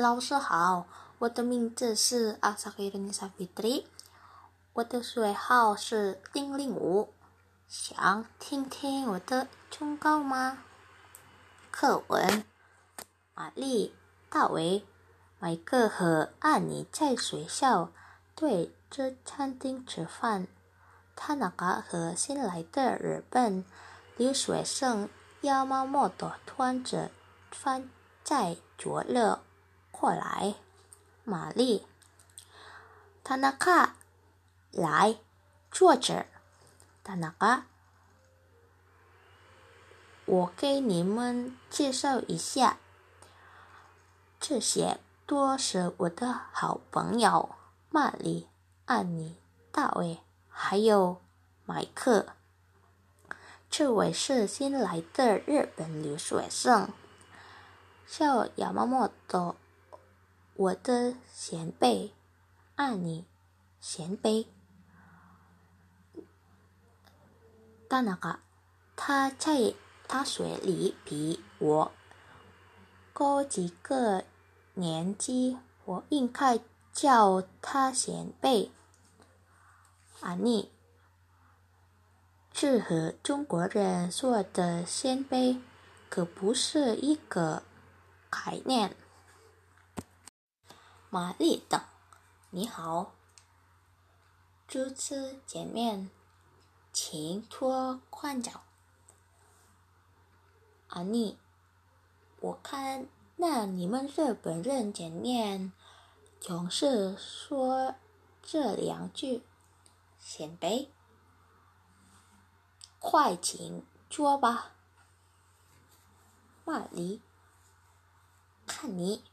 老师好，我的名字是阿萨克林萨菲特里，我的学号是零零五，想听听我的忠告吗？课文：玛丽、大卫、迈克和安妮在学校对着餐厅吃饭。他那个和新来的日本留学生亚麻莫多端着饭在角落。过来，玛丽，他那卡，来，坐这儿。他那个，我给你们介绍一下，这些都是我的好朋友，玛丽、安妮、大卫，还有麦克。这位是新来的日本留学生，叫亚麻莫多。我的前辈，爱你，前辈。大那个，他在大学里比我高几个年级，我应该叫他前辈。啊，你，这和中国人说的先辈可不是一个概念。玛丽等，你好。初次见面，请多宽照。阿妮，我看那你们日本人见面总是说这两句：“先辈，快请坐吧。”玛丽，看你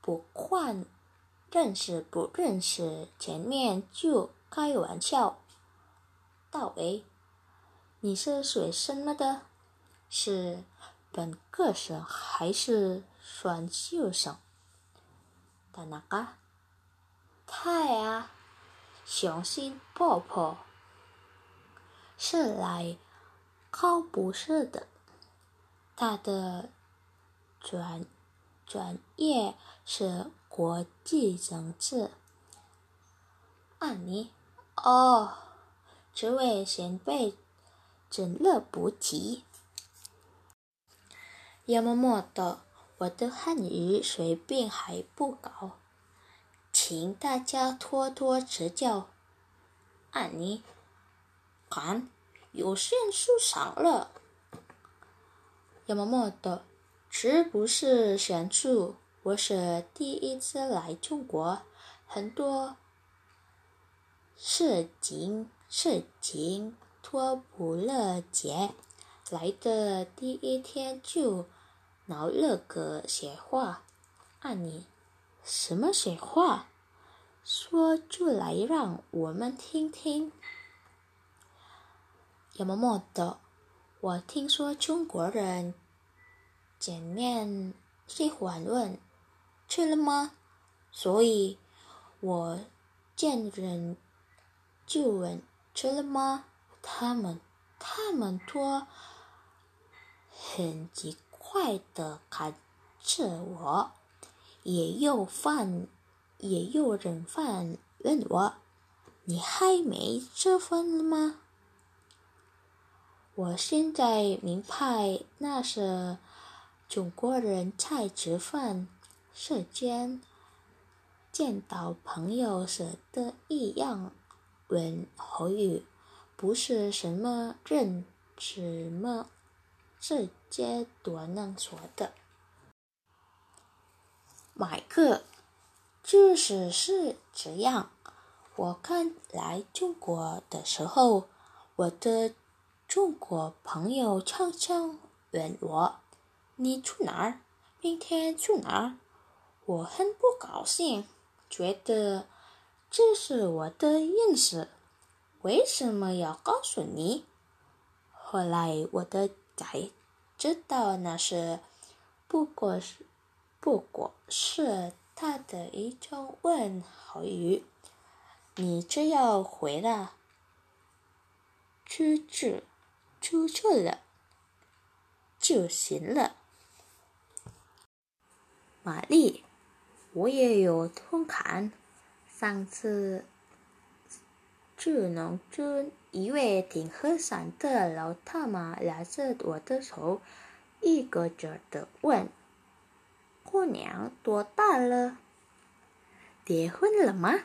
不宽。认识不认识，前面就开玩笑。大伟，你是学什么的？是本科生还是选修生？的那个？太啊，相信婆婆是来考博士的。他的专专业是。国际政治，安妮，哦，这位前辈真了不起。要么么的，我的汉语水平还不高，请大家多多指教。安妮，看，有线受伤了。要么么的，这不是线束。我是第一次来中国，很多事情事情拖不了解。来的第一天就闹了个闲话，啊你什么闲话？说出来让我们听听。有么么的？我听说中国人见面喜欢问。去了吗？所以，我见人就问去了吗？他们，他们都很奇怪的看着我，也有饭，也有人饭问我：“你还没吃饭了吗？”我现在明白，那是中国人在吃饭。世间见到朋友时的异样问候语，不是什么人什么直接都能说的。买个，就是是这样。我刚来中国的时候，我的中国朋友常常问我：“你住哪儿？明天住哪儿？”我很不高兴，觉得这是我的隐私，为什么要告诉你？后来我的才知道那是不过是不过是他的一种问候语，你只要回答“出去出去了”就行了，玛丽。我也有同感。上次，志农村一位挺和善的老太妈拉着我的手，一个劲儿的问：“姑娘多大了？结婚了吗？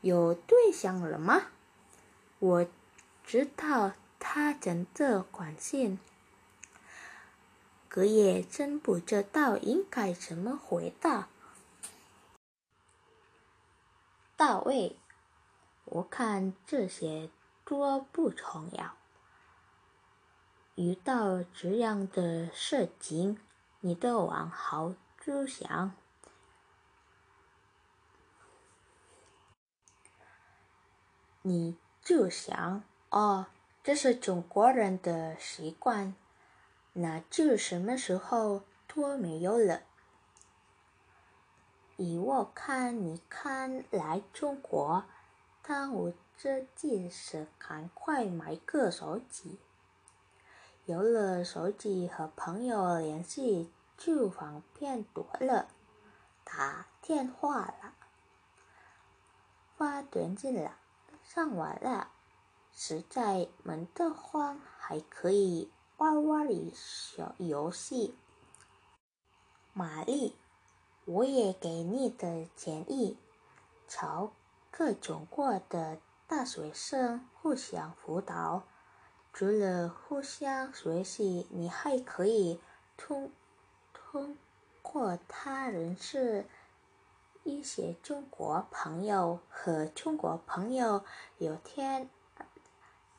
有对象了吗？”我知道她真的关心。可也真不知道应该怎么回答。大卫，我看这些多不重要。遇到这样的事情，你得往好处想。你就想，哦，这是中国人的习惯。那就什么时候都没有了。以我看，你看来中国，当务之急是赶快买个手机。有了手机和朋友联系就方便多了，打电话了，发短信了，上网了，实在闷得慌，还可以。玩玩小游戏，玛丽，我也给你的建议：找各种过的大学生互相辅导。除了互相学习，你还可以通通过他认识一些中国朋友，和中国朋友聊天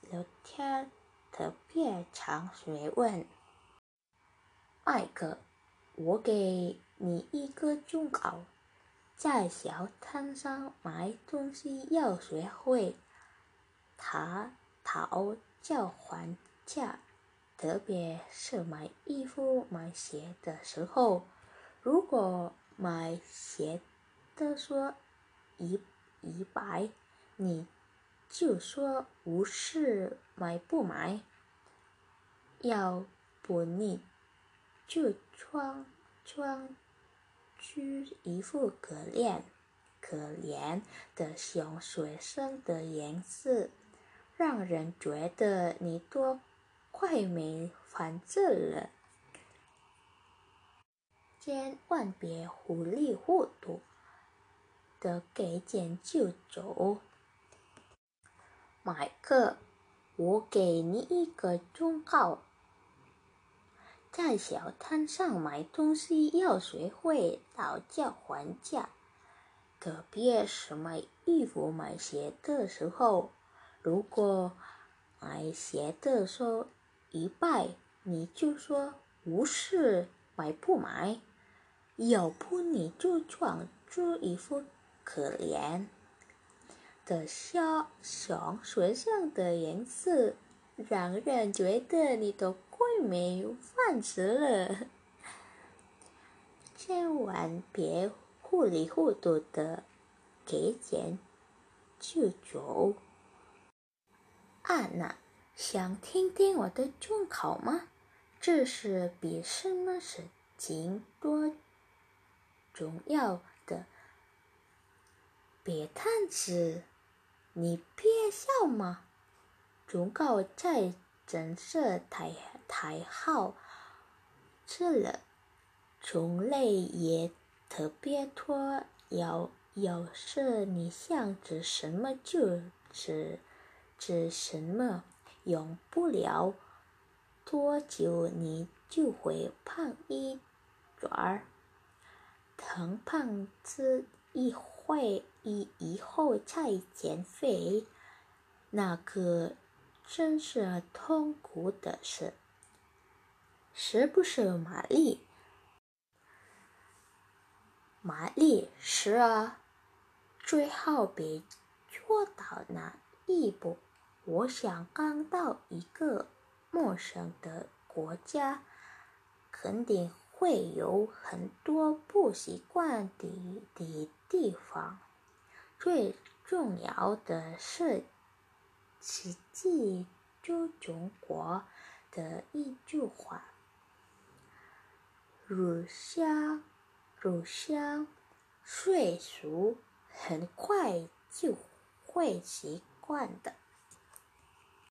聊天。特别常学问，艾克，我给你一个忠告：在小摊上买东西要学会他讨价还价，特别是买衣服、买鞋的时候。如果买鞋的说一一百，你就说无事买不买。要不你就装装出一副可怜可怜的小学生的样子，让人觉得你多快没房子了。千万别糊里糊涂的给钱就走。麦克，我给你一个忠告。在小摊上买东西要学会讨价还价，特别是买衣服、买鞋的时候。如果买鞋的说一百，你就说无事，买不买？要不你就装出一副可怜的笑，像学生的颜色，让人觉得你都。会没饭吃了，千万别糊里糊涂的给钱就走。阿娜，想听听我的忠告吗？这是比什么事情都重要的。别贪吃，你别笑嘛。忠告在真是太。太好吃了，种类也特别多。要要是你想吃什么就吃，吃什么，用不了多久你就会胖一转儿。等胖子一会一以后再减肥，那个真是痛苦的事。是不是玛丽？玛丽是啊，最好别做到那一步。我想刚到一个陌生的国家，肯定会有很多不习惯的地方。最重要的是，记住中国的一句话。乳香，乳香，睡熟，很快就会习惯的。